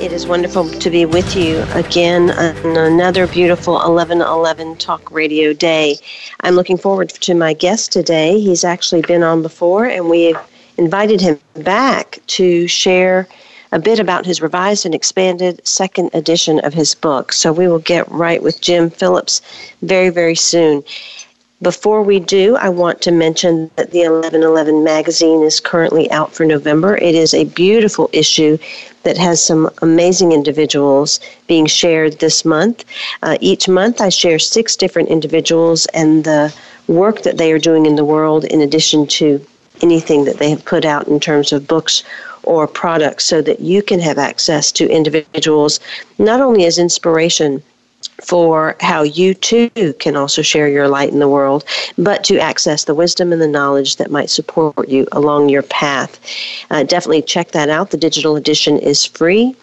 It is wonderful to be with you again on another beautiful 1111 Talk Radio Day. I'm looking forward to my guest today. He's actually been on before, and we have invited him back to share a bit about his revised and expanded second edition of his book. So we will get right with Jim Phillips very, very soon. Before we do, I want to mention that the 1111 magazine is currently out for November. It is a beautiful issue that has some amazing individuals being shared this month. Uh, each month, I share six different individuals and the work that they are doing in the world, in addition to anything that they have put out in terms of books or products, so that you can have access to individuals not only as inspiration for how you too can also share your light in the world, but to access the wisdom and the knowledge that might support you along your path. Uh, definitely check that out. The digital edition is free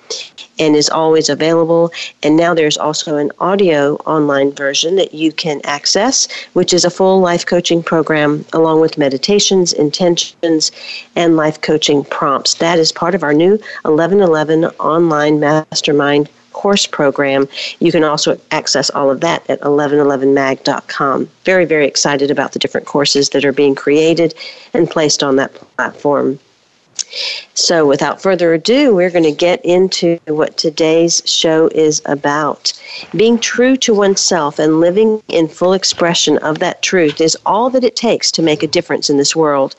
and is always available. And now there's also an audio online version that you can access, which is a full life coaching program along with meditations, intentions, and life coaching prompts. That is part of our new 1111 online mastermind course program. You can also access all of that at 1111mag.com. Very, very excited about the different courses that are being created and placed on that platform. So, without further ado, we're going to get into what today's show is about. Being true to oneself and living in full expression of that truth is all that it takes to make a difference in this world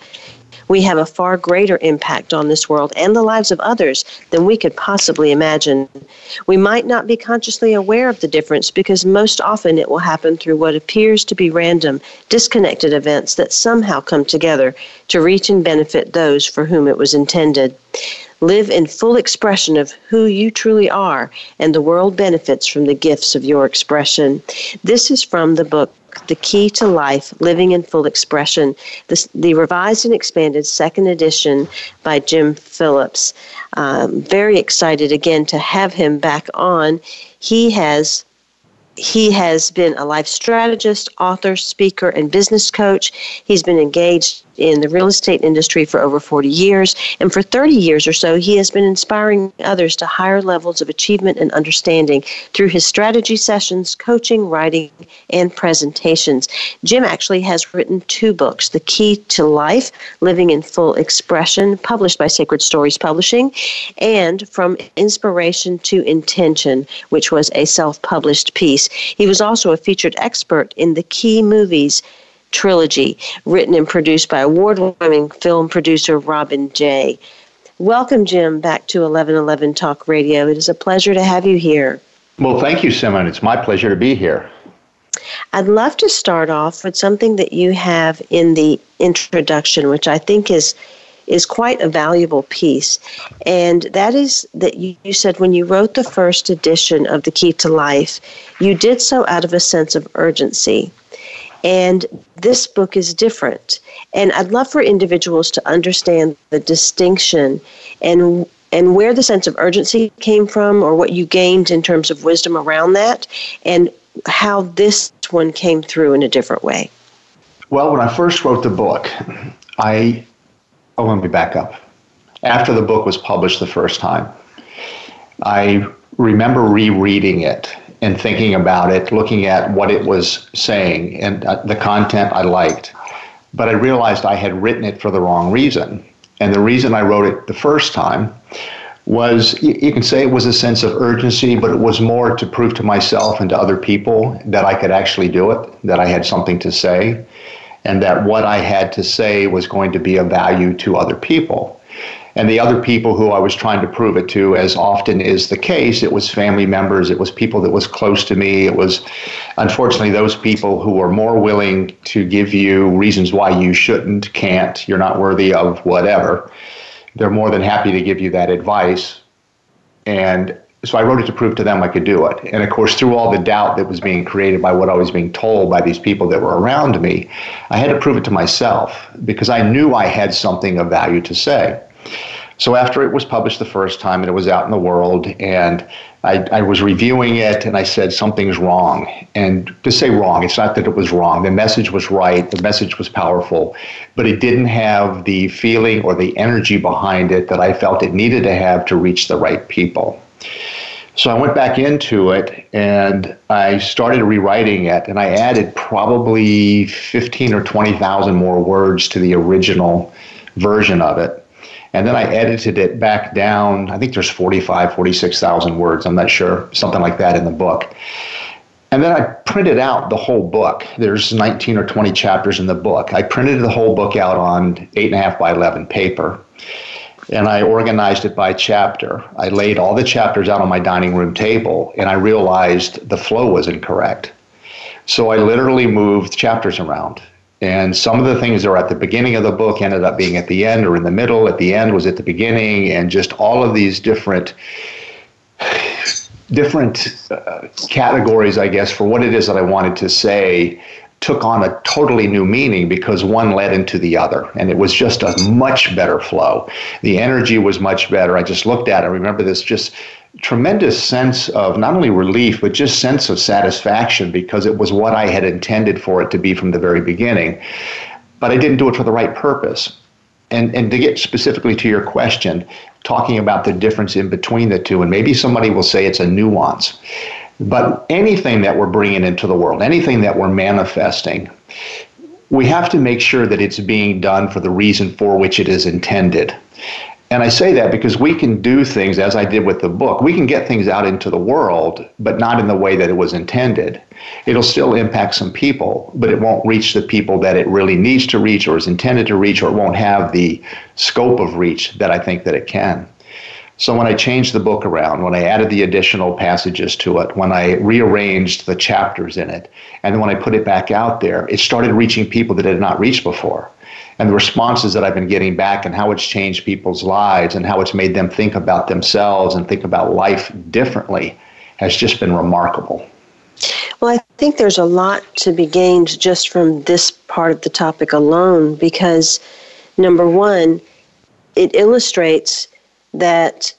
we have a far greater impact on this world and the lives of others than we could possibly imagine. We might not be consciously aware of the difference because most often it will happen through what appears to be random, disconnected events that somehow come together to reach and benefit those for whom it was intended. Live in full expression of who you truly are, and the world benefits from the gifts of your expression. This is from the book the Key to Life Living in Full Expression, the, the revised and expanded second edition by Jim Phillips. Um, very excited again to have him back on. He has he has been a life strategist, author, speaker, and business coach. He's been engaged in the real estate industry for over 40 years, and for 30 years or so, he has been inspiring others to higher levels of achievement and understanding through his strategy sessions, coaching, writing, and presentations. Jim actually has written two books The Key to Life Living in Full Expression, published by Sacred Stories Publishing, and From Inspiration to Intention, which was a self published piece. He was also a featured expert in the key movies trilogy, written and produced by award winning film producer Robin Jay. Welcome, Jim, back to 1111 Talk Radio. It is a pleasure to have you here. Well, thank you, Simran. It's my pleasure to be here. I'd love to start off with something that you have in the introduction, which I think is is quite a valuable piece. And that is that you, you said when you wrote the first edition of The Key to Life, you did so out of a sense of urgency. And this book is different. And I'd love for individuals to understand the distinction and and where the sense of urgency came from or what you gained in terms of wisdom around that and how this one came through in a different way. Well, when I first wrote the book, I oh let me back up. After the book was published the first time, I remember rereading it and thinking about it, looking at what it was saying and uh, the content I liked. But I realized I had written it for the wrong reason. And the reason I wrote it the first time was you can say it was a sense of urgency, but it was more to prove to myself and to other people that I could actually do it, that I had something to say, and that what I had to say was going to be of value to other people. And the other people who I was trying to prove it to, as often is the case, it was family members, it was people that was close to me. It was unfortunately those people who were more willing to give you reasons why you shouldn't, can't, you're not worthy of whatever. They're more than happy to give you that advice. And so I wrote it to prove to them I could do it. And of course, through all the doubt that was being created by what I was being told by these people that were around me, I had to prove it to myself because I knew I had something of value to say. So after it was published the first time and it was out in the world, and I, I, was reviewing it and I said something's wrong. And to say wrong, it's not that it was wrong. The message was right, the message was powerful, but it didn't have the feeling or the energy behind it that I felt it needed to have to reach the right people. So I went back into it and I started rewriting it, and I added probably 15 or 20,000 more words to the original version of it and then I edited it back down. I think there's 45, 46,000 words. I'm not sure, something like that in the book. And then I printed out the whole book. There's 19 or 20 chapters in the book. I printed the whole book out on 8.5 by 11 paper. And I organized it by chapter. I laid all the chapters out on my dining room table, and I realized the flow was incorrect. So I literally moved chapters around and some of the things that are at the beginning of the book ended up being at the end or in the middle. At the end was at the beginning, and just all of these different different uh, categories, I guess, for what it is that I wanted to say took on a totally new meaning because one led into the other and it was just a much better flow the energy was much better i just looked at it I remember this just tremendous sense of not only relief but just sense of satisfaction because it was what I had intended for it to be from the very beginning. But I didn't do it for the right purpose. And and to get specifically to your question, talking about the difference in between the two, and maybe somebody will say it's a nuance. But anything that we're bringing into the world, anything that we're manifesting, we have to make sure that it's being done for the reason for which it is intended. And I say that because we can do things, as I did with the book, we can get things out into the world, but not in the way that it was intended. It'll still impact some people, but it won't reach the people that it really needs to reach or is intended to reach, or it won't have the scope of reach that I think that it can. So when I changed the book around, when I added the additional passages to it, when I rearranged the chapters in it, and then when I put it back out there, it started reaching people that it had not reached before and the responses that I've been getting back and how it's changed people's lives and how it's made them think about themselves and think about life differently has just been remarkable. Well, I think there's a lot to be gained just from this part of the topic alone because, number one, it illustrates that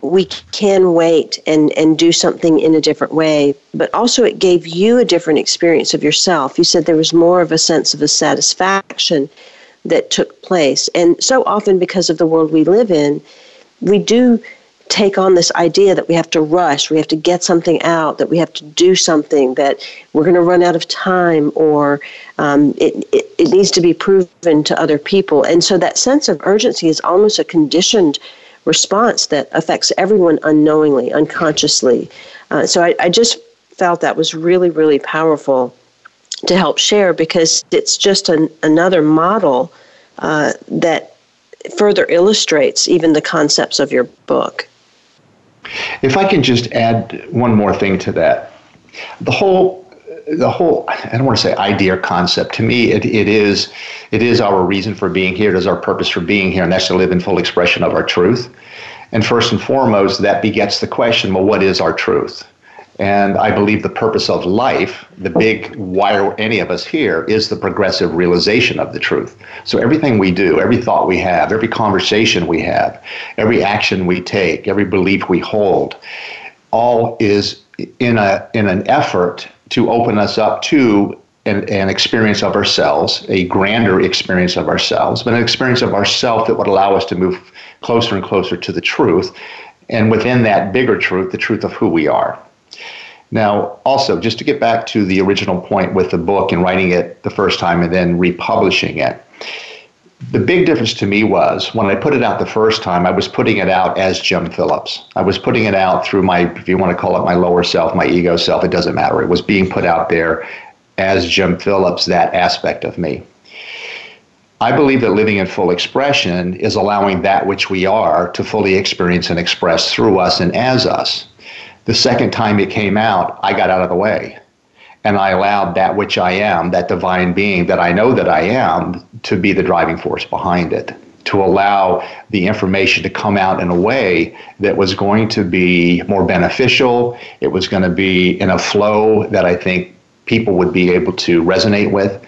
we can wait and, and do something in a different way, but also it gave you a different experience of yourself. You said there was more of a sense of a satisfaction that took place. And so often, because of the world we live in, we do take on this idea that we have to rush, we have to get something out, that we have to do something, that we're going to run out of time, or um, it, it, it needs to be proven to other people. And so that sense of urgency is almost a conditioned response that affects everyone unknowingly, unconsciously. Uh, so I, I just felt that was really, really powerful to help share because it's just an, another model uh, that further illustrates even the concepts of your book. If I can just add one more thing to that, the whole the whole I don't want to say idea or concept. To me, it, it is it is our reason for being here. It is our purpose for being here, and that's to live in full expression of our truth. And first and foremost, that begets the question: Well, what is our truth? And I believe the purpose of life, the big why are any of us here, is the progressive realization of the truth. So everything we do, every thought we have, every conversation we have, every action we take, every belief we hold, all is in a in an effort to open us up to an, an, experience of ourselves, a grander experience of ourselves, but an experience of ourself that would allow us to move closer and closer to the truth, and within that bigger truth, the truth of who we are. Now, also, just to get back to the original point with the book and writing it the first time and then republishing it, the big difference to me was when I put it out the first time, I was putting it out as Jim Phillips. I was putting it out through my, if you want to call it my lower self, my ego self, it doesn't matter. It was being put out there as Jim Phillips, that aspect of me. I believe that living in full expression is allowing that which we are to fully experience and express through us and as us. The second time it came out, I got out of the way and I allowed that which I am, that divine being that I know that I am, to be the driving force behind it. to allow the information to come out in a way that was going to be more beneficial. It was going to be in a flow that I think people would be able to resonate with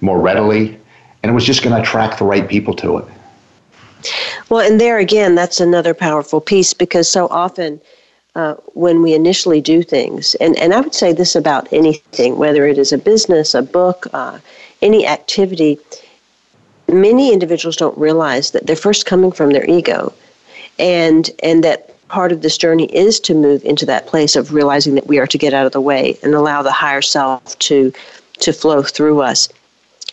more readily. And it was just going to attract the right people to it. Well, and there again, that's another powerful piece because so often uh, when we initially do things, and, and I would say this about anything, whether it is a business, a book, uh, any activity, many individuals don't realize that they're first coming from their ego and and that part of this journey is to move into that place of realizing that we are to get out of the way and allow the higher self to to flow through us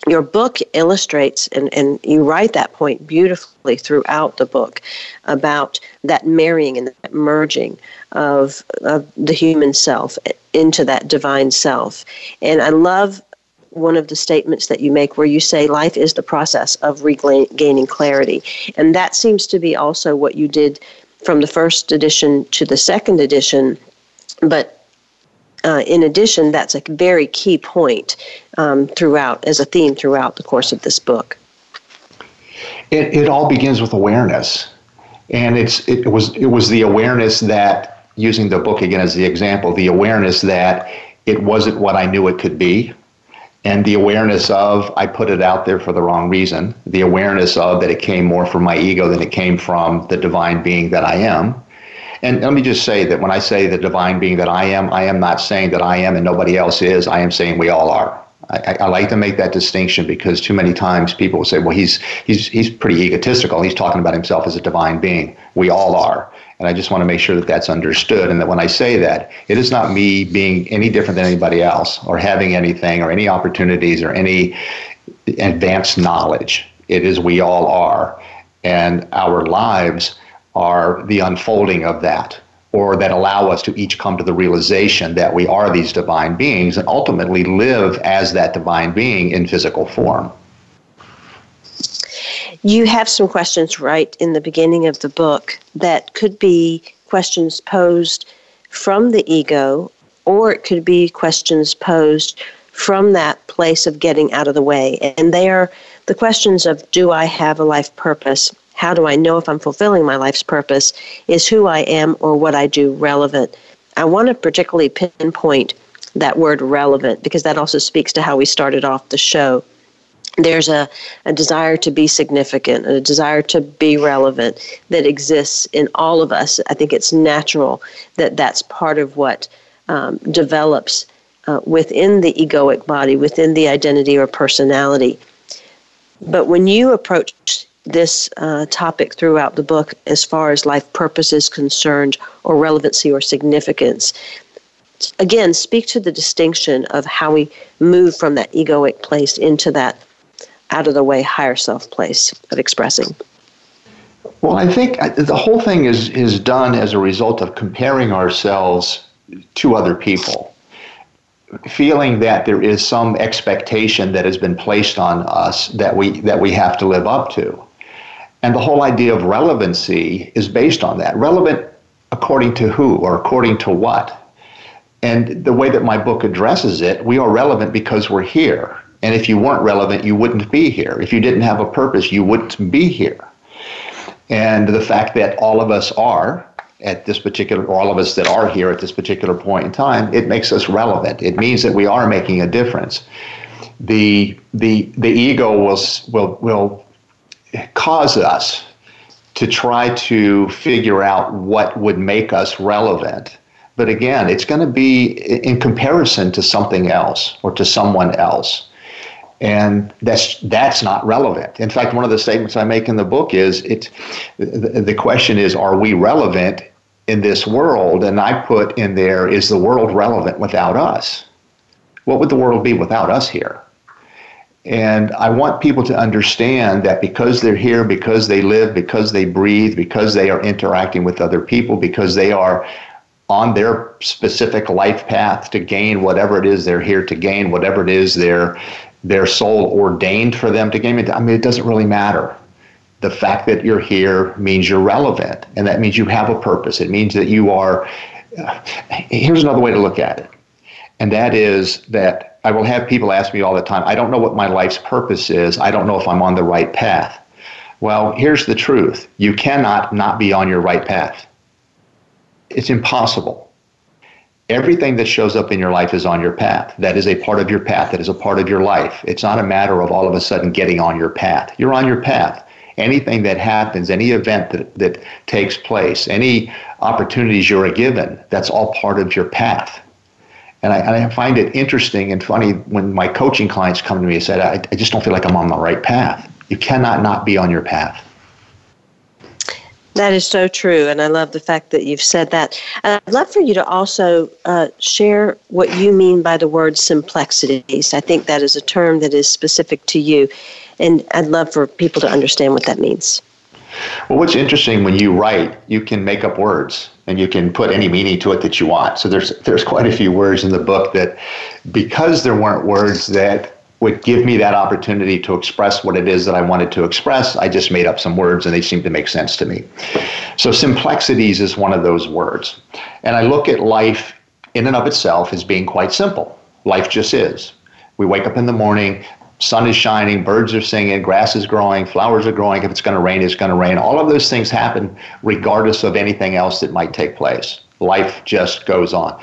your book illustrates and, and you write that point beautifully throughout the book about that marrying and that merging of, of the human self into that divine self. And I love one of the statements that you make where you say life is the process of regaining clarity. And that seems to be also what you did from the first edition to the second edition. But uh, in addition, that's a very key point um, throughout, as a theme throughout the course of this book. It, it all begins with awareness, and it's it was it was the awareness that using the book again as the example, the awareness that it wasn't what I knew it could be, and the awareness of I put it out there for the wrong reason, the awareness of that it came more from my ego than it came from the divine being that I am, and let me just say that when I say the divine being that I am, I am not saying that I am and nobody else is. I am saying we all are. I, I, like to make that distinction because too many times people will say, "Well, he's he's he's pretty egotistical. He's talking about himself as a divine being." We all are, and I just want to make sure that that's understood. And that when I say that, it is not me being any different than anybody else, or having anything, or any opportunities, or any advanced knowledge. It is we all are, and our lives are the unfolding of that, or that allow us to each come to the realization that we are these divine beings and ultimately live as that divine being in physical form. You have some questions right in the beginning of the book that could be questions posed from the ego, or it could be questions posed from that place of getting out of the way. And they are the questions of Do I have a life purpose? How do I know if I'm fulfilling my life's purpose? Is who I am or what I do relevant? I want to particularly pinpoint that word relevant because that also speaks to how we started off the show. There's a, a desire to be significant, a desire to be relevant that exists in all of us. I think it's natural that that's part of what um, develops uh, within the egoic body, within the identity or personality. But when you approach this uh, topic throughout the book as far as life purpose is concerned, or relevancy or significance. Again, speak to the distinction of how we move from that egoic place into that out of the way higher self place of expressing. Well, I think uh, the whole thing is is done as a result of comparing ourselves to other people feeling that there is some expectation that has been placed on us that we that we have to live up to and the whole idea of relevancy is based on that. Relevant according to who or according to what? And the way that my book addresses it, we are relevant because we're here. And if you weren't relevant, you wouldn't be here. If you didn't have a purpose, you wouldn't be here. And the fact that all of us are at this particular, all of us that are here at this particular point in time, it makes us relevant. It means that we are making a difference. The the the ego will will will cause us to try to figure out what would make us relevant. But again, it's going to be in comparison to something else or to someone else. And that's that's not relevant. In fact, one of the statements I make in the book is it the question is are we relevant in this world? And I put in there is the world relevant without us? What would the world be without us here? And I want people to understand that because they're here, because they live, because they breathe, because they are interacting with other people, because they are on their specific life path to gain whatever it is they're here to gain, whatever it is their their soul ordained for them to gain. I mean, it doesn't really matter. The fact that you're here means you're relevant, and that means you have a purpose. It means that you are. Uh, here's another way to look at it, and that is that I will have people ask me all the time, I don't know what my life's purpose is. I don't know if I'm on the right path. Well, here's the truth you cannot not be on your right path. It's impossible. Everything that shows up in your life is on your path. That is a part of your path. That is a part of your life. It's not a matter of all of a sudden getting on your path. You're on your path. Anything that happens, any event that, that takes place, any opportunities you're given, that's all part of your path. And I, and I find it interesting and funny when my coaching clients come to me and say, I, I just don't feel like I'm on the right path. You cannot not be on your path. That is so true, and I love the fact that you've said that. And I'd love for you to also uh, share what you mean by the word simplexities. I think that is a term that is specific to you, and I'd love for people to understand what that means. Well, what's interesting when you write, you can make up words and you can put any meaning to it that you want. So there's there's quite a few words in the book that, because there weren't words that would give me that opportunity to express what it is that I wanted to express. I just made up some words and they seemed to make sense to me. So, simplexities is one of those words. And I look at life in and of itself as being quite simple. Life just is. We wake up in the morning, sun is shining, birds are singing, grass is growing, flowers are growing. If it's going to rain, it's going to rain. All of those things happen regardless of anything else that might take place. Life just goes on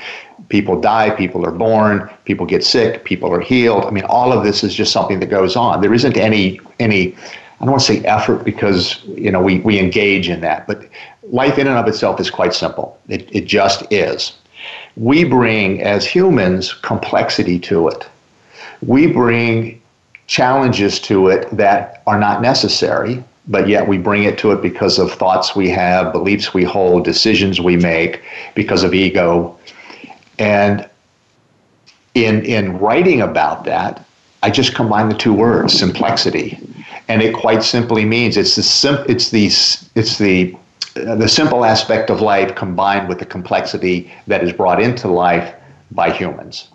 people die, people are born, people get sick, people are healed. I mean, all of this is just something that goes on. There isn't any any I don't want to say effort because you know we, we engage in that, but life in and of itself is quite simple. It, it just is. We bring as humans complexity to it. We bring challenges to it that are not necessary, but yet we bring it to it because of thoughts we have, beliefs we hold, decisions we make, because of ego, and in in writing about that, I just combine the two words, simplicity, and it quite simply means it's the sim- it's the it's the uh, the simple aspect of life combined with the complexity that is brought into life by humans.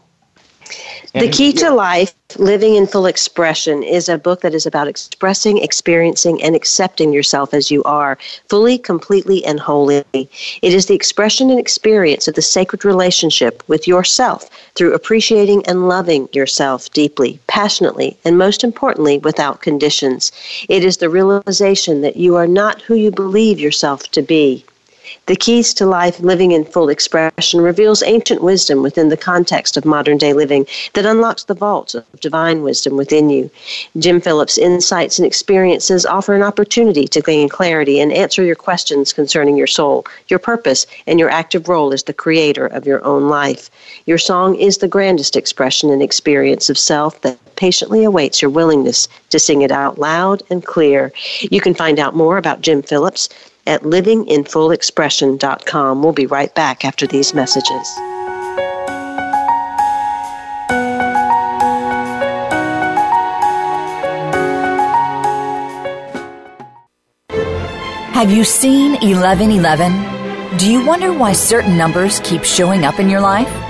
The Key to Life Living in Full Expression is a book that is about expressing, experiencing, and accepting yourself as you are, fully, completely, and wholly. It is the expression and experience of the sacred relationship with yourself through appreciating and loving yourself deeply, passionately, and most importantly, without conditions. It is the realization that you are not who you believe yourself to be. The Keys to Life Living in Full Expression reveals ancient wisdom within the context of modern day living that unlocks the vault of divine wisdom within you. Jim Phillips' insights and experiences offer an opportunity to gain clarity and answer your questions concerning your soul, your purpose, and your active role as the creator of your own life. Your song is the grandest expression and experience of self that patiently awaits your willingness to sing it out loud and clear. You can find out more about Jim Phillips at livinginfullexpression.com. We'll be right back after these messages. Have you seen 1111? Do you wonder why certain numbers keep showing up in your life?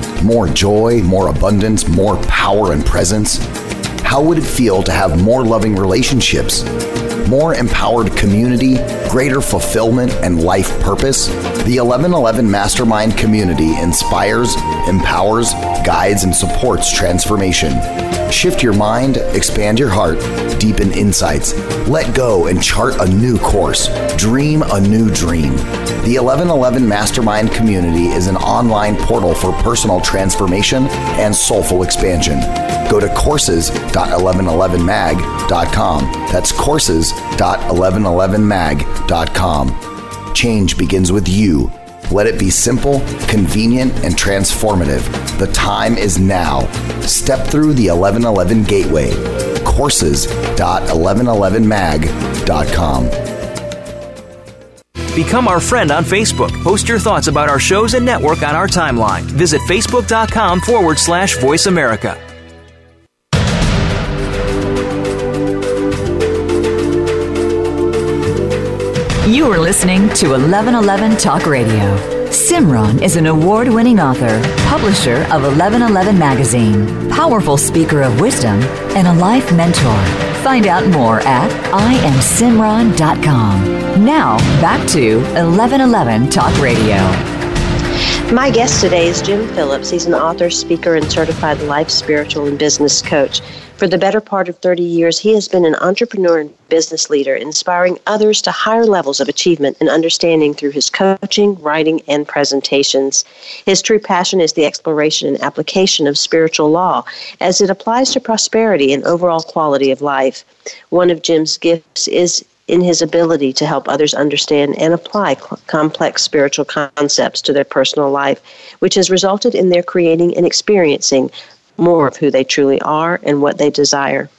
More joy, more abundance, more power and presence? How would it feel to have more loving relationships? more empowered community, greater fulfillment, and life purpose? The 1111 Mastermind community inspires, empowers, guides, and supports transformation. Shift your mind, expand your heart, deepen insights, let go and chart a new course, dream a new dream. The 1111 Mastermind community is an online portal for personal transformation and soulful expansion. Go to courses.1111mag.com. That's courses.1111mag.com. Change begins with you. Let it be simple, convenient, and transformative. The time is now. Step through the 1111 Gateway. Courses.1111mag.com. Become our friend on Facebook. Post your thoughts about our shows and network on our timeline. Visit facebook.com forward slash voice America. You are listening to 1111 Talk Radio. Simran is an award winning author, publisher of 1111 Magazine, powerful speaker of wisdom, and a life mentor. Find out more at IamSimran.com. Now, back to 1111 Talk Radio. My guest today is Jim Phillips. He's an author, speaker, and certified life, spiritual, and business coach. For the better part of 30 years, he has been an entrepreneur and business leader, inspiring others to higher levels of achievement and understanding through his coaching, writing, and presentations. His true passion is the exploration and application of spiritual law as it applies to prosperity and overall quality of life. One of Jim's gifts is in his ability to help others understand and apply complex spiritual concepts to their personal life, which has resulted in their creating and experiencing more of who they truly are and what they desire.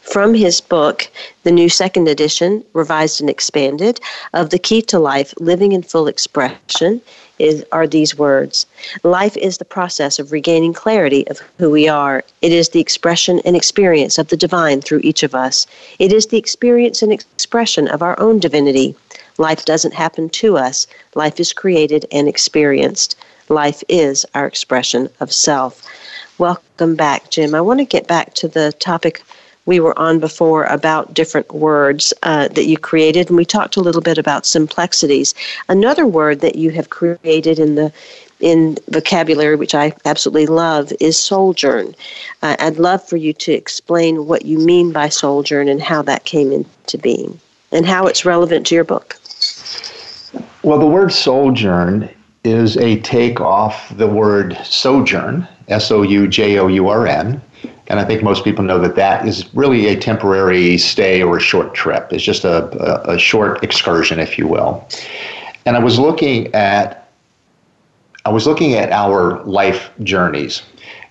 From his book, the new second edition, revised and expanded, of The Key to Life Living in Full Expression, is, are these words Life is the process of regaining clarity of who we are. It is the expression and experience of the divine through each of us. It is the experience and expression of our own divinity. Life doesn't happen to us, life is created and experienced. Life is our expression of self. Welcome back, Jim. I want to get back to the topic we were on before about different words uh, that you created, and we talked a little bit about simplexities. Another word that you have created in the in vocabulary, which I absolutely love, is souljourn. Uh, I'd love for you to explain what you mean by souljourn and how that came into being, and how it's relevant to your book. Well, the word souljourn is a take off the word sojourn, S O U J O U R N. And I think most people know that that is really a temporary stay or a short trip. It's just a, a, a short excursion, if you will. And I was looking at I was looking at our life journeys.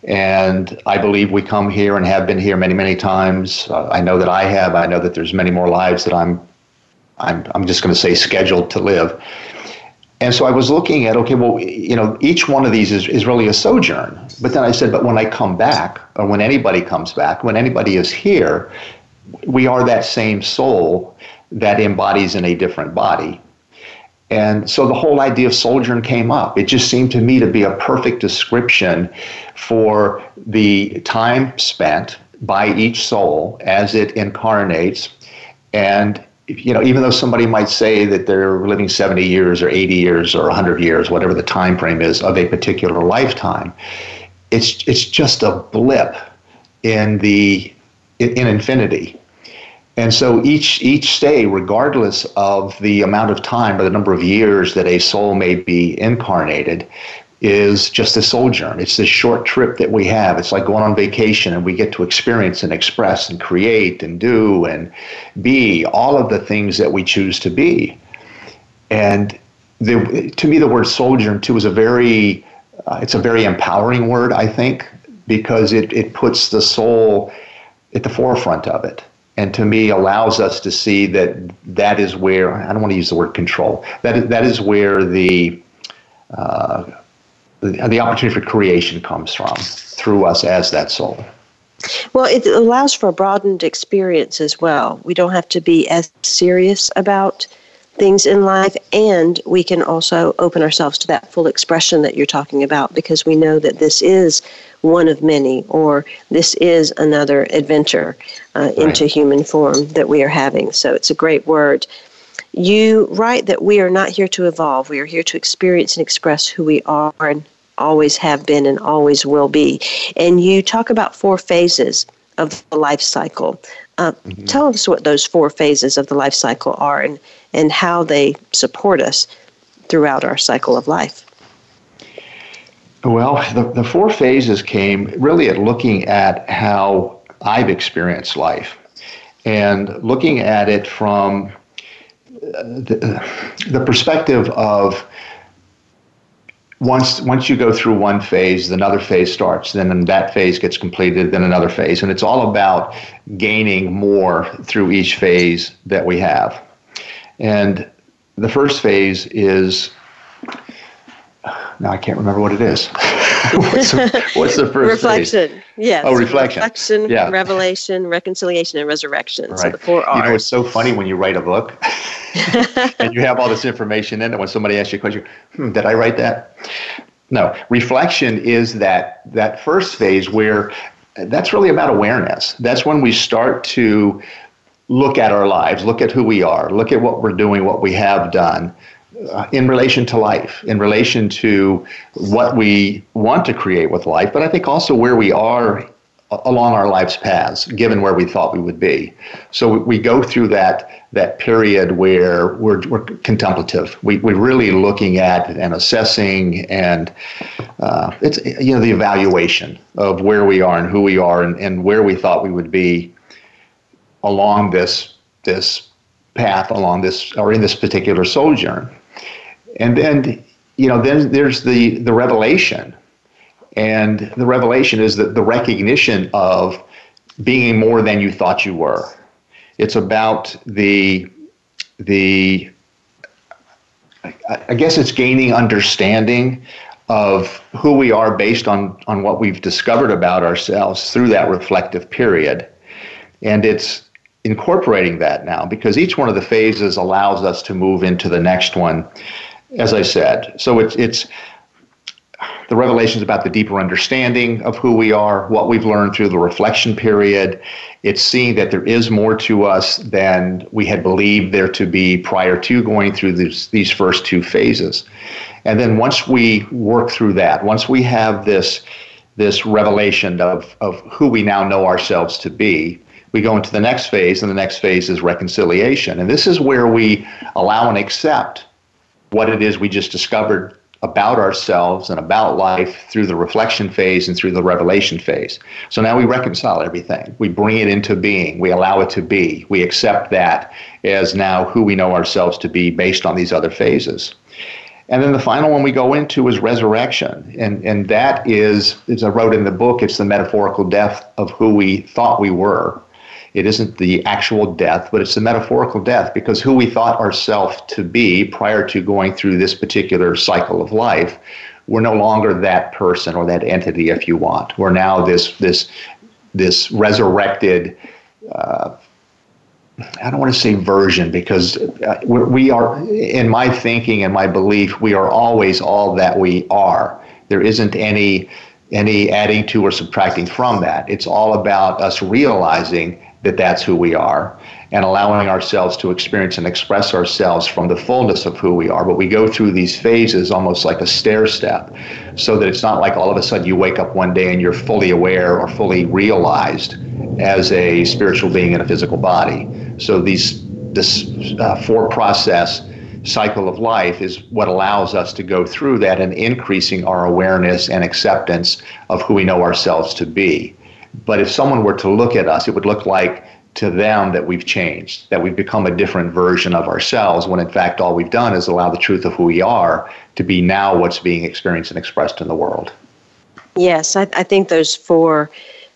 And I believe we come here and have been here many, many times. Uh, I know that I have. I know that there's many more lives that I'm, I'm, I'm just going to say scheduled to live. And so I was looking at, okay, well, you know, each one of these is, is really a sojourn. But then I said, but when I come back, or when anybody comes back, when anybody is here, we are that same soul that embodies in a different body. And so the whole idea of souljourn came up. It just seemed to me to be a perfect description for the time spent by each soul as it incarnates and you know, even though somebody might say that they're living 70 years or 80 years or 100 years, whatever the time frame is of a particular lifetime, it's it's just a blip in the in infinity. And so each each stay, regardless of the amount of time or the number of years that a soul may be incarnated, is just a sojourn. It's this short trip that we have. It's like going on vacation and we get to experience and express and create and do and be all of the things that we choose to be. And the, to me, the word souljourn too is a very, uh, it's a very empowering word, I think, because it, it puts the soul at the forefront of it. And to me, allows us to see that that is where, I don't want to use the word control, that is, that is where the, uh, the, the opportunity for creation comes from through us as that soul. Well, it allows for a broadened experience as well. We don't have to be as serious about things in life, and we can also open ourselves to that full expression that you're talking about because we know that this is one of many, or this is another adventure uh, right. into human form that we are having. So it's a great word. You write that we are not here to evolve, we are here to experience and express who we are and always have been and always will be. And you talk about four phases of the life cycle. Uh, mm-hmm. Tell us what those four phases of the life cycle are and, and how they support us throughout our cycle of life. Well, the, the four phases came really at looking at how I've experienced life and looking at it from the, the perspective of once once you go through one phase, another phase starts. Then that phase gets completed. Then another phase, and it's all about gaining more through each phase that we have. And the first phase is now I can't remember what it is. what's, the, what's, the, first reflection? Phase? Yes. Oh, reflection. Reflection, yeah. revelation, reconciliation, and resurrection. Right. So the four R's. You know, it's so funny when you write a book and you have all this information in it. When somebody asks you a question, hmm, did I write that? No. Reflection is that that first phase where that's really about awareness. That's when we start to look at our lives, look at who we are, look at what we're doing, what we have done uh, in relation to life, in relation to what we want to create with life, but I think also where we are along our life's paths, given where we thought we would be. So we go through that that period where we're, we're contemplative. We, we're really looking at and assessing, and uh, it's you know the evaluation of where we are and who we are and, and where we thought we would be along this this path, along this or in this particular sojourn. And then, you know, then there's the, the revelation. And the revelation is that the recognition of being more than you thought you were. It's about the, the I guess it's gaining understanding of who we are based on, on what we've discovered about ourselves through that reflective period. And it's incorporating that now because each one of the phases allows us to move into the next one as I said. So it's it's the revelations about the deeper understanding of who we are, what we've learned through the reflection period. It's seeing that there is more to us than we had believed there to be prior to going through these, these first two phases. And then once we work through that, once we have this, this revelation of, of who we now know ourselves to be, we go into the next phase, and the next phase is reconciliation. And this is where we allow and accept what it is we just discovered about ourselves and about life through the reflection phase and through the revelation phase. So now we reconcile everything. We bring it into being. We allow it to be. We accept that as now who we know ourselves to be based on these other phases. And then the final one we go into is resurrection. And, and that is, as I wrote in the book, it's the metaphorical death of who we thought we were it isn't the actual death, but it's the metaphorical death because who we thought ourselves to be prior to going through this particular cycle of life, we're no longer that person or that entity, if you want. We're now this this this resurrected. Uh, I don't want to say version because uh, we are, in my thinking and my belief, we are always all that we are. There isn't any any adding to or subtracting from that. It's all about us realizing that that's who we are and allowing ourselves to experience and express ourselves from the fullness of who we are. But we go through these phases almost like a stair step so that it's not like all of a sudden you wake up one day and you're fully aware or fully realized as a spiritual being in a physical body. So these this uh, four process cycle of life is what allows us to go through that and increasing our awareness and acceptance of who we know ourselves to be. But if someone were to look at us, it would look like to them that we've changed, that we've become a different version of ourselves, when in fact all we've done is allow the truth of who we are to be now what's being experienced and expressed in the world. Yes, I, I think those four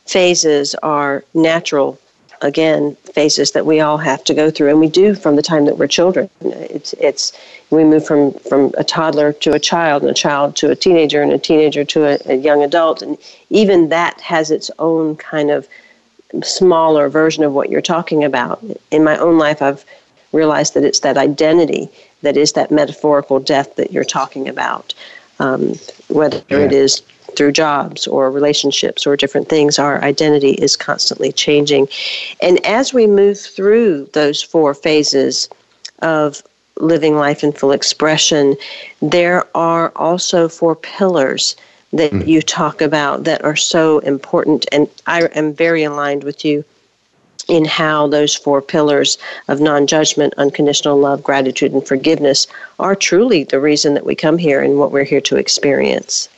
phases are natural again phases that we all have to go through and we do from the time that we're children it's it's we move from from a toddler to a child and a child to a teenager and a teenager to a, a young adult and even that has its own kind of smaller version of what you're talking about in my own life i've realized that it's that identity that is that metaphorical death that you're talking about um, whether yeah. it is through jobs or relationships or different things, our identity is constantly changing. And as we move through those four phases of living life in full expression, there are also four pillars that mm. you talk about that are so important. And I am very aligned with you in how those four pillars of non judgment, unconditional love, gratitude, and forgiveness are truly the reason that we come here and what we're here to experience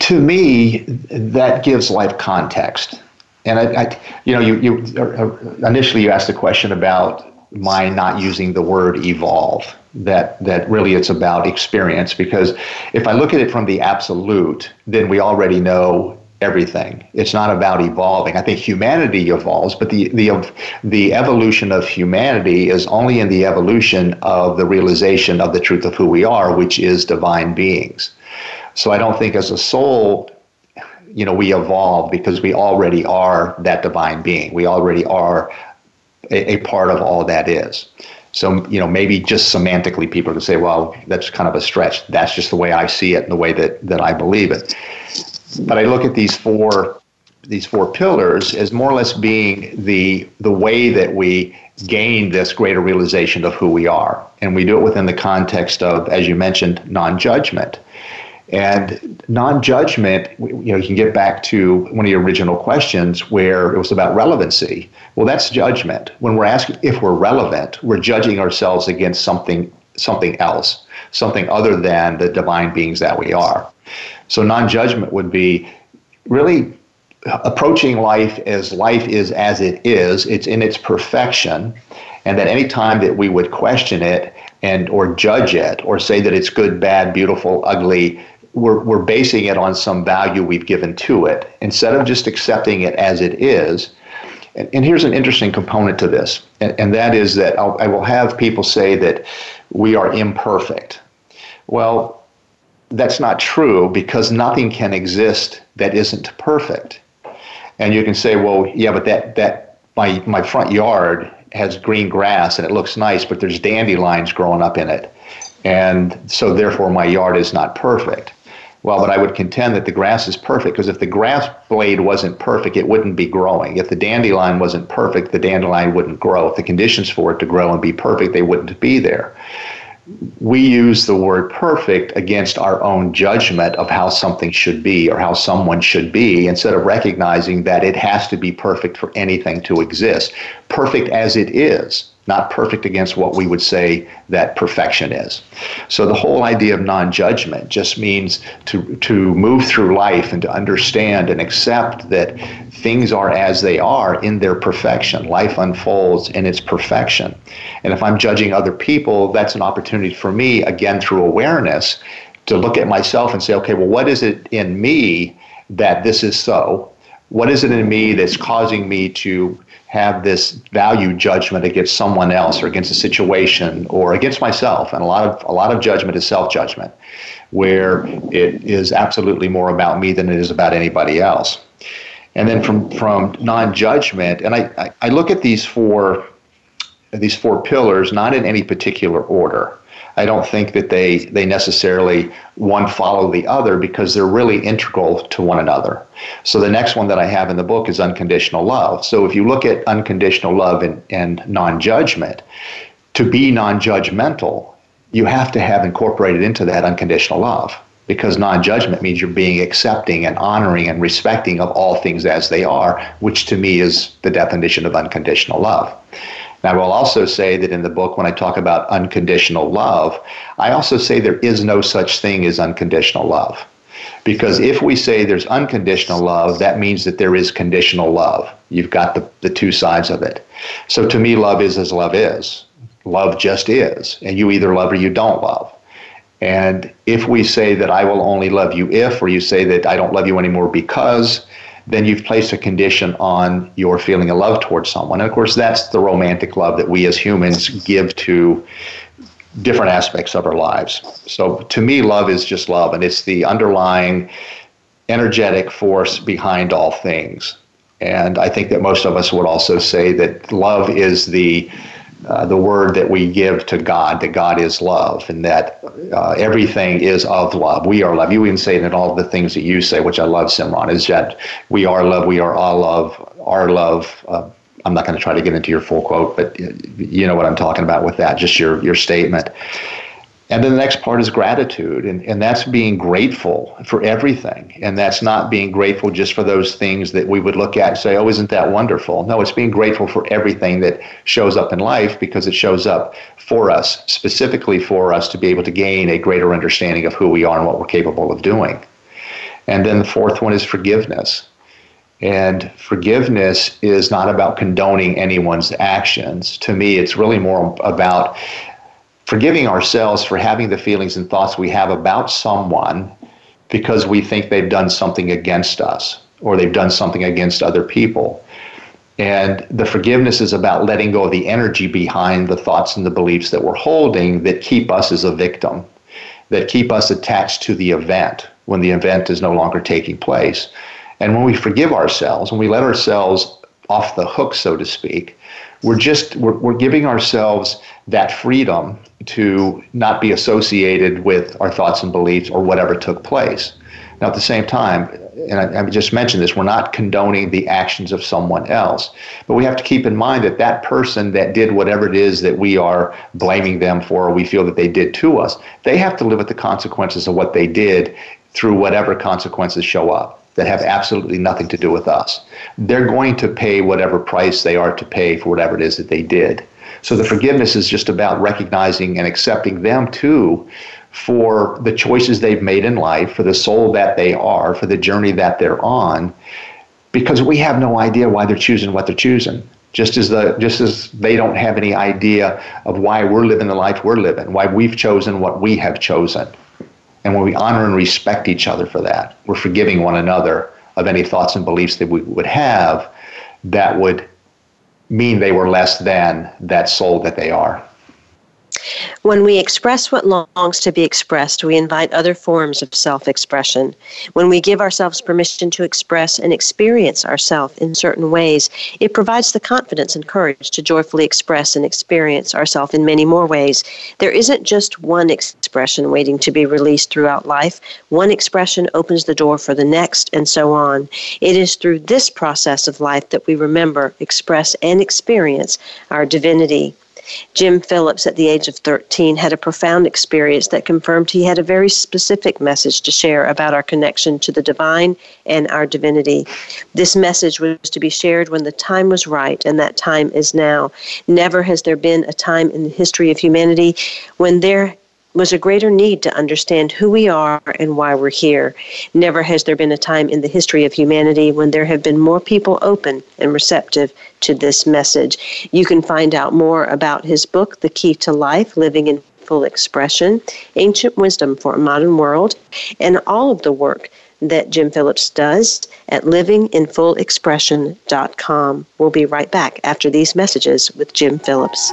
to me, that gives life context. And I, I you know, you, you uh, initially you asked a question about my not using the word evolve. That that really it's about experience because if I look at it from the absolute, then we already know everything. It's not about evolving. I think humanity evolves, but the the the evolution of humanity is only in the evolution of the realization of the truth of who we are, which is divine beings. So I don't think as a soul you know we evolve because we already are that divine being we already are a, a, part of all that is. So you know maybe just semantically people can say well that's kind of a stretch. That's just the way i see it and the way that that i believe it. But i look at these four these four pillars as more or less being the the way that we gain this greater realization of who we are. And we do it within the context of as you mentioned non-judgment and non-judgment, you know, you can get back to one of your original questions where it was about relevancy. Well, that's judgment. When we're asking if we're relevant, we're judging ourselves against something something else, something other than the divine beings that we are. So non-judgment would be really approaching life as life is as it is, it's in its perfection, and that any time that we would question it and or judge it or say that it's good, bad, beautiful, ugly, we're, we're basing it on some value we've given to it instead of just accepting it as it is. And, and here's an interesting component to this, and, and that is that I'll, I will have people say that we are imperfect. Well, that's not true because nothing can exist that isn't perfect. And you can say, well, yeah, but that, that my, my front yard has green grass and it looks nice, but there's dandelions growing up in it. And so therefore my yard is not perfect. Well, but I would contend that the grass is perfect because if the grass blade wasn't perfect, it wouldn't be growing. If the dandelion wasn't perfect, the dandelion wouldn't grow. If the conditions for it to grow and be perfect, they wouldn't be there. We use the word perfect against our own judgment of how something should be or how someone should be instead of recognizing that it has to be perfect for anything to exist. Perfect as it is not perfect against what we would say that perfection is. So the whole idea of non-judgment just means to to move through life and to understand and accept that things are as they are in their perfection. Life unfolds in its perfection. And if I'm judging other people, that's an opportunity for me again through awareness to look at myself and say, okay, well what is it in me that this is so? What is it in me that's causing me to have this value judgment against someone else or against a situation or against myself? And a lot of a lot of judgment is self-judgment where it is absolutely more about me than it is about anybody else. And then from from non-judgment and I, I, I look at these four these four pillars not in any particular order I don't think that they they necessarily one follow the other because they're really integral to one another. So the next one that I have in the book is unconditional love. So if you look at unconditional love and, and non-judgment, to be non-judgmental, you have to have incorporated into that unconditional love because non-judgment means you're being accepting and honoring and respecting of all things as they are, which to me is the definition of unconditional love. And I will also say that in the book, when I talk about unconditional love, I also say there is no such thing as unconditional love. Because if we say there's unconditional love, that means that there is conditional love. You've got the, the two sides of it. So to me, love is as love is. Love just is. And you either love or you don't love. And if we say that I will only love you if, or you say that I don't love you anymore because, then you've placed a condition on your feeling of love towards someone. And of course, that's the romantic love that we as humans give to different aspects of our lives. So to me, love is just love, and it's the underlying energetic force behind all things. And I think that most of us would also say that love is the uh, the word that we give to God, that God is love, and that uh, everything is of love. We are love. You even say that all the things that you say, which I love, Simran, is that we are love, we are all love, our love. Uh, I'm not going to try to get into your full quote, but you know what I'm talking about with that, just your, your statement. And then the next part is gratitude, and, and that's being grateful for everything. And that's not being grateful just for those things that we would look at and say, oh, isn't that wonderful? No, it's being grateful for everything that shows up in life because it shows up for us, specifically for us to be able to gain a greater understanding of who we are and what we're capable of doing. And then the fourth one is forgiveness. And forgiveness is not about condoning anyone's actions. To me, it's really more about forgiving ourselves for having the feelings and thoughts we have about someone because we think they've done something against us or they've done something against other people. And the forgiveness is about letting go of the energy behind the thoughts and the beliefs that we're holding that keep us as a victim, that keep us attached to the event when the event is no longer taking place. And when we forgive ourselves, when we let ourselves off the hook, so to speak, we're just we're, we're giving ourselves that freedom to not be associated with our thoughts and beliefs or whatever took place. Now, at the same time, and I, I, just mentioned this, we're not condoning the actions of someone else, but we have to keep in mind that that person that did whatever it is that we are blaming them for, or we feel that they did to us, they have to live with the consequences of what they did through whatever consequences show up that have absolutely nothing to do with us. They're going to pay whatever price they are to pay for whatever it is that they did. So the forgiveness is just about recognizing and accepting them too for the choices they've made in life, for the soul that they are, for the journey that they're on, because we have no idea why they're choosing what they're choosing. Just as the just as they don't have any idea of why we're living the life we're living, why we've chosen what we have chosen. And when we honor and respect each other for that, we're forgiving one another of any thoughts and beliefs that we would have that would mean they were less than that soul that they are. When we express what longs to be expressed, we invite other forms of self expression. When we give ourselves permission to express and experience ourselves in certain ways, it provides the confidence and courage to joyfully express and experience ourselves in many more ways. There isn't just one expression waiting to be released throughout life. One expression opens the door for the next, and so on. It is through this process of life that we remember, express, and experience our divinity. Jim Phillips, at the age of 13, had a profound experience that confirmed he had a very specific message to share about our connection to the divine and our divinity. This message was to be shared when the time was right, and that time is now. Never has there been a time in the history of humanity when there was a greater need to understand who we are and why we're here. Never has there been a time in the history of humanity when there have been more people open and receptive to this message. You can find out more about his book, The Key to Life Living in Full Expression Ancient Wisdom for a Modern World, and all of the work that Jim Phillips does at livinginfullexpression.com. We'll be right back after these messages with Jim Phillips.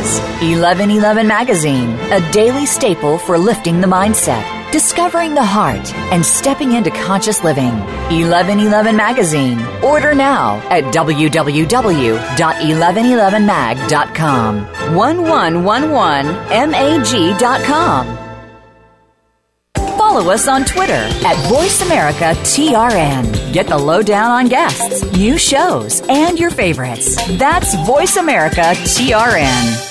1111 Magazine, a daily staple for lifting the mindset discovering the heart, and stepping into conscious living. 1111 Magazine. Order now at www.1111mag.com. 1111mag.com. Follow us on Twitter at VoiceAmericaTRN. Get the lowdown on guests, new shows, and your favorites. That's VoiceAmericaTRN.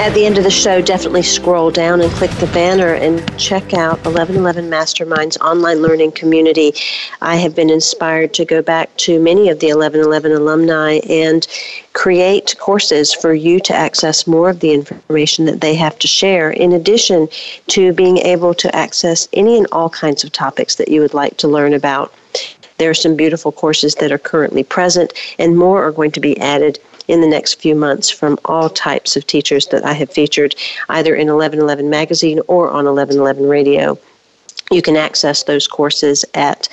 At the end of the show, definitely scroll down and click the banner and check out 1111 Mastermind's online learning community. I have been inspired to go back to many of the 1111 alumni and create courses for you to access more of the information that they have to share, in addition to being able to access any and all kinds of topics that you would like to learn about. There are some beautiful courses that are currently present, and more are going to be added in the next few months from all types of teachers that I have featured either in 1111 Magazine or on 1111 Radio. You can access those courses at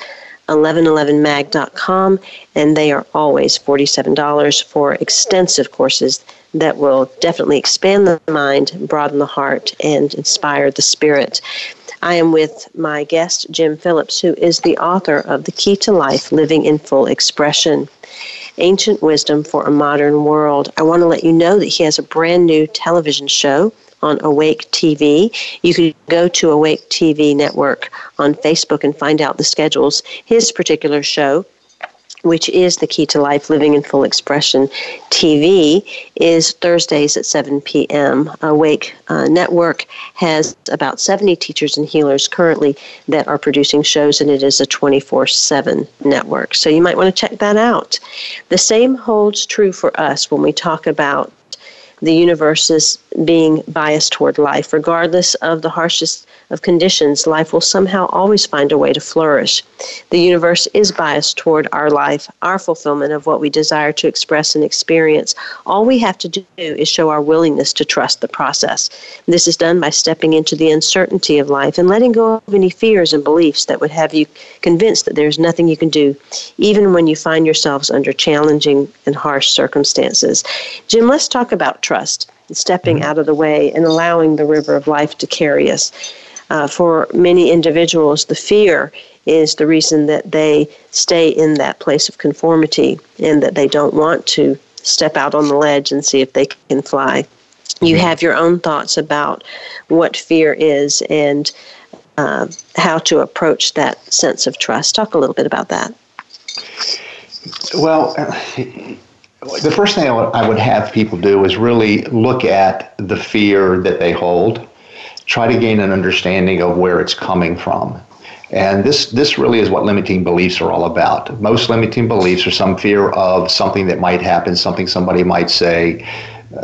1111mag.com, and they are always $47 for extensive courses that will definitely expand the mind, broaden the heart, and inspire the spirit. I am with my guest, Jim Phillips, who is the author of The Key to Life Living in Full Expression ancient wisdom for a modern world. I want to let you know that he has a brand new television show on Awake TV. You can go to Awake TV Network on Facebook and find out the schedules. His particular show which is the key to life living in full expression. Tv is thursdays at 7 p.m awake uh, network has about 70 teachers and healers currently that are producing shows and it is a 24-7 network. So you might want to check that out. The same holds true for us when we talk about the universe is being biased toward life. Regardless of the harshest of conditions, life will somehow always find a way to flourish. The universe is biased toward our life, our fulfillment of what we desire to express and experience. All we have to do is show our willingness to trust the process. This is done by stepping into the uncertainty of life and letting go of any fears and beliefs that would have you convinced that there's nothing you can do, even when you find yourselves under challenging and harsh circumstances. Jim, let's talk about trust stepping mm-hmm. out of the way and allowing the river of life to carry us uh, for many individuals, the fear is the reason that they stay in that place of conformity and that they don't want to step out on the ledge and see if they can fly. You mm-hmm. have your own thoughts about what fear is and uh, how to approach that sense of trust. Talk a little bit about that. Well, the first thing I would have people do is really look at the fear that they hold try to gain an understanding of where it's coming from. And this, this really is what limiting beliefs are all about. Most limiting beliefs are some fear of something that might happen, something somebody might say,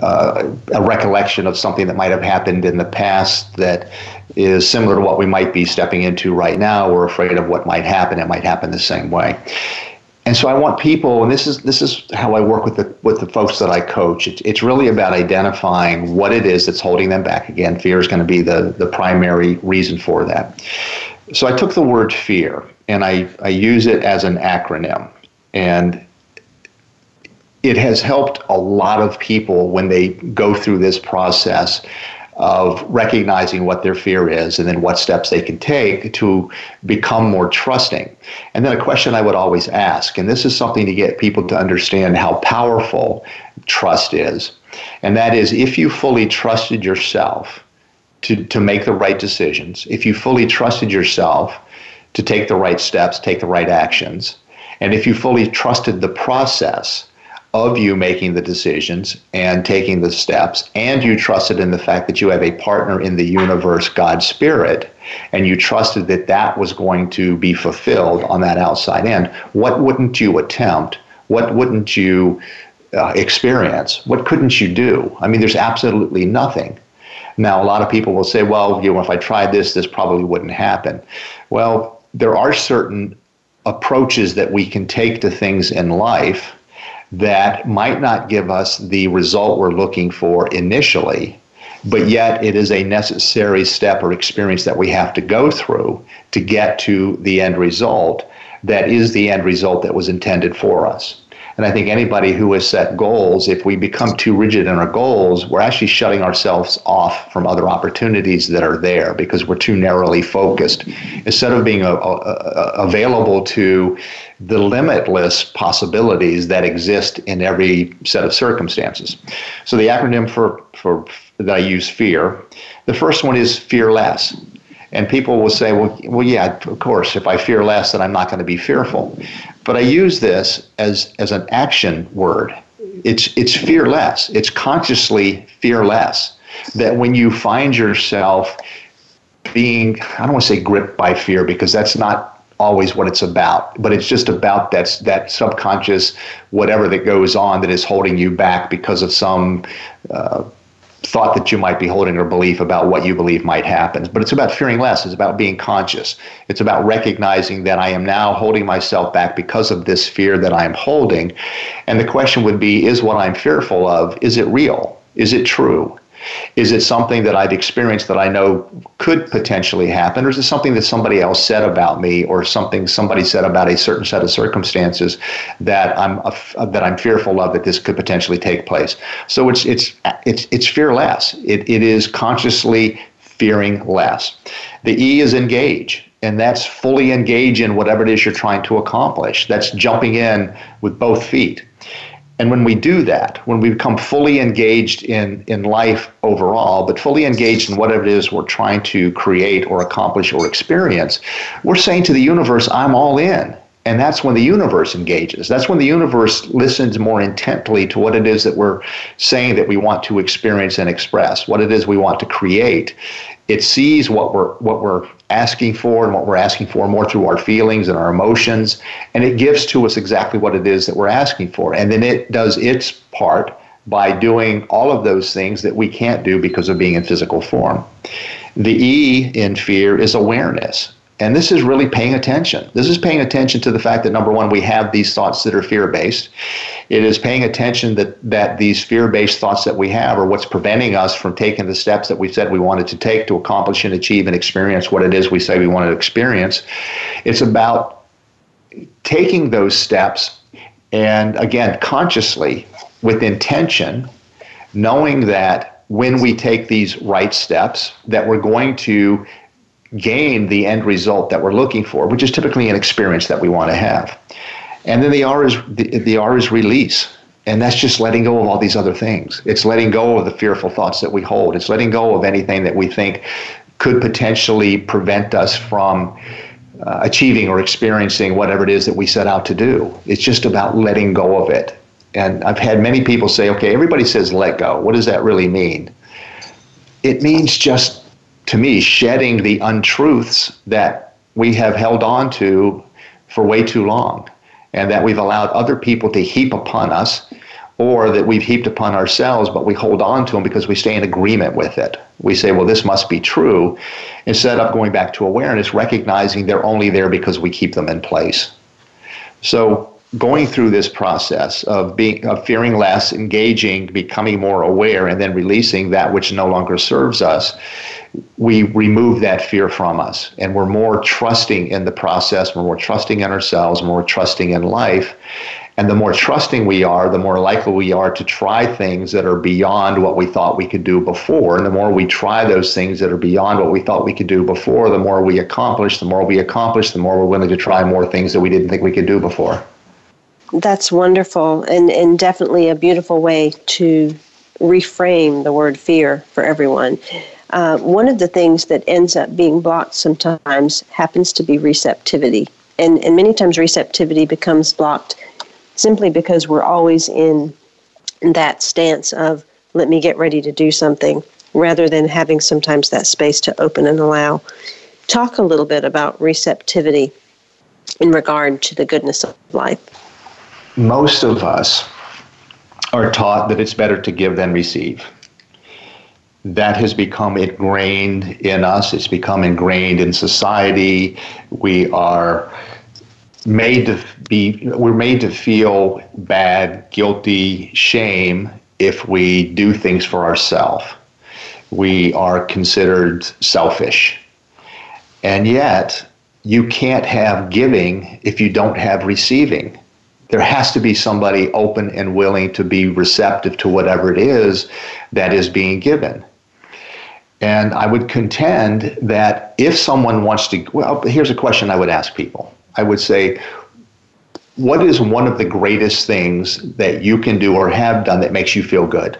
uh, a recollection of something that might have happened in the past that is similar to what we might be stepping into right now. We're afraid of what might happen. It might happen the same way and so I want people, and this is this is how I work with the with the folks that I coach. It's, it's really about identifying what it is that's holding them back. Again, fear is going to be the the primary reason for that. So I took the word fear and I I use it as an acronym, and it has helped a lot of people when they go through this process of recognizing what their fear is and then what steps they can take to become more trusting. And then a question I would always ask, and this is something to get people to understand how powerful trust is, and that is if you fully trusted yourself to, to make the right decisions, if you fully trusted yourself to take the right steps, take the right actions, and if you fully trusted the process, of you making the decisions and taking the steps, and you trusted in the fact that you have a partner in the universe, God Spirit, and you trusted that that was going to be fulfilled on that outside end, what wouldn't you attempt? What wouldn't you uh, experience? What couldn't you do? I mean, there's absolutely nothing. Now, a lot of people will say, well, you know, if I tried this, this probably wouldn't happen. Well, there are certain approaches that we can take to things in life that might not give us the result we're looking for initially, but yet it is a necessary step or experience that we have to go through to get to the end result that is the end result that was intended for us. And I think anybody who has set goals, if we become too rigid in our goals, we're actually shutting ourselves off from other opportunities that are there because we're too narrowly focused. Instead of being a, a, a, available to the limitless possibilities that exist in every set of circumstances. So the acronym for, for that I use fear, the first one is fearless. And people will say, well, well, yeah, of course, if I fear less, then I'm not going to be fearful. But I use this as, as an action word. It's, it's fearless, it's consciously fearless. That when you find yourself being, I don't want to say gripped by fear because that's not always what it's about, but it's just about that, that subconscious whatever that goes on that is holding you back because of some uh, thought that you might be holding or belief about what you believe might happen. But it's about fearing less. It's about being conscious. It's about recognizing that I am now holding myself back because of this fear that I am holding. And the question would be is what I'm fearful of, is it real? Is it true? Is it something that I've experienced that I know could potentially happen, or is it something that somebody else said about me, or something somebody said about a certain set of circumstances that I'm uh, that I'm fearful of that this could potentially take place? So it's it's it's it's fear less. It it is consciously fearing less. The E is engage and that's fully engage in whatever it is you're trying to accomplish. That's jumping in with both feet. And when we do that, when we become fully engaged in, in life overall, but fully engaged in whatever it is we're trying to create or accomplish or experience, we're saying to the universe, I'm all in. And that's when the universe engages. That's when the universe listens more intently to what it is that we're saying that we want to experience and express, what it is we want to create. It sees what we're what we're asking for and what we're asking for more through our feelings and our emotions, and it gives to us exactly what it is that we're asking for. And then it does its part by doing all of those things that we can't do because of being in physical form. The E in fear is awareness. And this is really paying attention. This is paying attention to the fact that number one, we have these thoughts that are fear based. It is paying attention that, that these fear based thoughts that we have are what's preventing us from taking the steps that we said we wanted to take to accomplish and achieve and experience what it is we say we want to experience. It's about taking those steps and again, consciously, with intention, knowing that when we take these right steps, that we're going to gain the end result that we're looking for, which is typically an experience that we want to have. And then the R is the, the R is release. And that's just letting go of all these other things. It's letting go of the fearful thoughts that we hold. It's letting go of anything that we think could potentially prevent us from uh, achieving or experiencing whatever it is that we set out to do. It's just about letting go of it. And I've had many people say, okay, everybody says let go. What does that really mean? It means just to me, shedding the untruths that we have held on to for way too long and that we've allowed other people to heap upon us or that we've heaped upon ourselves, but we hold on to them because we stay in agreement with it. We say, well, this must be true, instead of going back to awareness, recognizing they're only there because we keep them in place. So, going through this process of being of fearing less, engaging, becoming more aware, and then releasing that which no longer serves us we remove that fear from us and we're more trusting in the process, we're more trusting in ourselves, we're more trusting in life. And the more trusting we are, the more likely we are to try things that are beyond what we thought we could do before. And the more we try those things that are beyond what we thought we could do before, the more we accomplish. The more we accomplish, the more we're willing to try more things that we didn't think we could do before. That's wonderful and, and definitely a beautiful way to reframe the word fear for everyone. Uh, one of the things that ends up being blocked sometimes happens to be receptivity. And, and many times receptivity becomes blocked simply because we're always in that stance of, let me get ready to do something, rather than having sometimes that space to open and allow. Talk a little bit about receptivity in regard to the goodness of life. Most of us are taught that it's better to give than receive that has become ingrained in us. It's become ingrained in society. We are made to be we're made to feel bad, guilty, shame if we do things for ourselves. We are considered selfish. And yet, you can't have giving if you don't have receiving. There has to be somebody open and willing to be receptive to whatever it is that is being given. And I would contend that if someone wants to, well, here's a question I would ask people. I would say, what is one of the greatest things that you can do or have done that makes you feel good?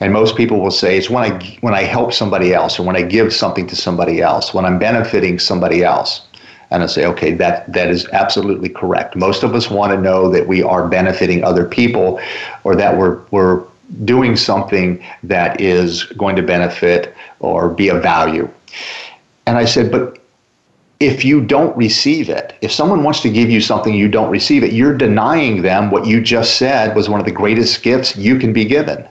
And most people will say it's when I when I help somebody else or when I give something to somebody else, when I'm benefiting somebody else. And I say, okay, that that is absolutely correct. Most of us want to know that we are benefiting other people or that we're we're doing something that is going to benefit or be of value. And I said, but if you don't receive it, if someone wants to give you something you don't receive it, you're denying them what you just said was one of the greatest gifts you can be given.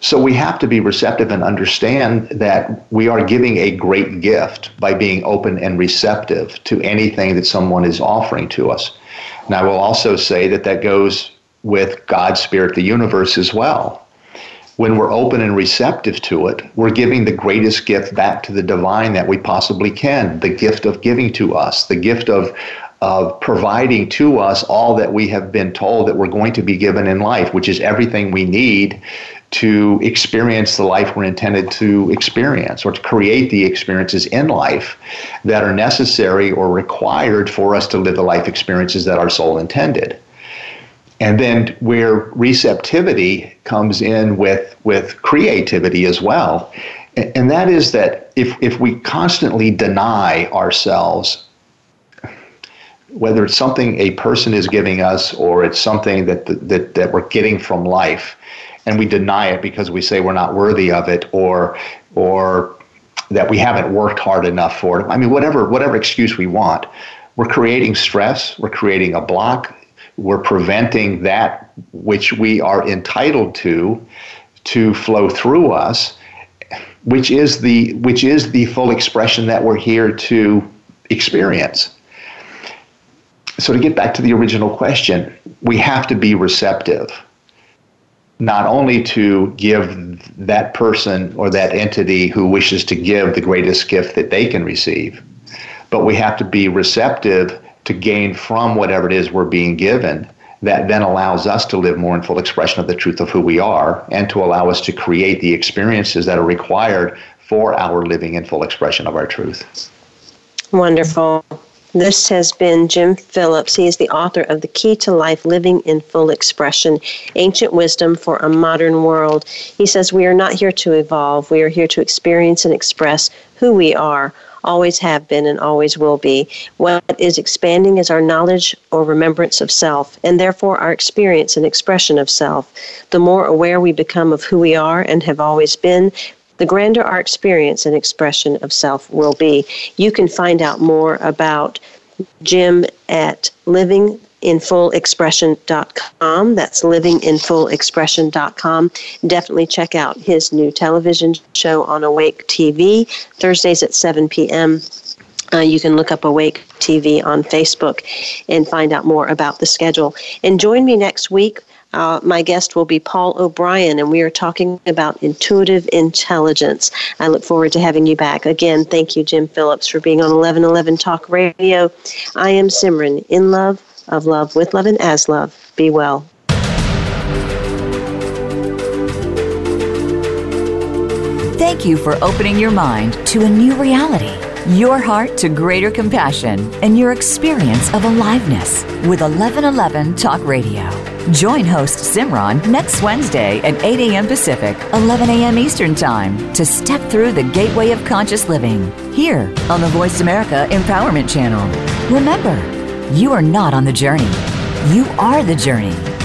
So we have to be receptive and understand that we are giving a great gift by being open and receptive to anything that someone is offering to us. And I will also say that that goes with God's Spirit, the universe as well. When we're open and receptive to it, we're giving the greatest gift back to the divine that we possibly can the gift of giving to us, the gift of, of providing to us all that we have been told that we're going to be given in life, which is everything we need to experience the life we're intended to experience or to create the experiences in life that are necessary or required for us to live the life experiences that our soul intended and then where receptivity comes in with with creativity as well. And that is that if if we constantly deny ourselves whether it's something a person is giving us or it's something that that that we're getting from life and we deny it because we say we're not worthy of it or or that we haven't worked hard enough for it. I mean whatever whatever excuse we want we're creating stress we're creating a block we're preventing that which we are entitled to to flow through us which is the which is the full expression that we're here to experience. So to get back to the original question we have to be receptive not only to give that person or that entity who wishes to give the greatest gift that they can receive but we have to be receptive to gain from whatever it is we're being given that then allows us to live more in full expression of the truth of who we are and to allow us to create the experiences that are required for our living in full expression of our truth. Wonderful. This has been Jim Phillips. He is the author of The Key to Life Living in Full Expression Ancient Wisdom for a Modern World. He says, We are not here to evolve, we are here to experience and express who we are always have been, and always will be. What is expanding is our knowledge or remembrance of self, and therefore our experience and expression of self. The more aware we become of who we are and have always been, the grander our experience and expression of self will be. You can find out more about Jim at living livinginfullexpression.com. That's livinginfullexpression.com. Definitely check out his new television show on Awake TV, Thursdays at 7 p.m. Uh, you can look up Awake TV on Facebook and find out more about the schedule. And join me next week. Uh, my guest will be Paul O'Brien, and we are talking about intuitive intelligence. I look forward to having you back. Again, thank you, Jim Phillips, for being on 1111 Talk Radio. I am Simran, in love of love, with love, and as love. Be well. Thank you for opening your mind to a new reality, your heart to greater compassion, and your experience of aliveness with 1111 Talk Radio. Join host Simran next Wednesday at 8 a.m. Pacific, 11 a.m. Eastern Time to step through the gateway of conscious living here on the Voice America Empowerment Channel. Remember, you are not on the journey. You are the journey.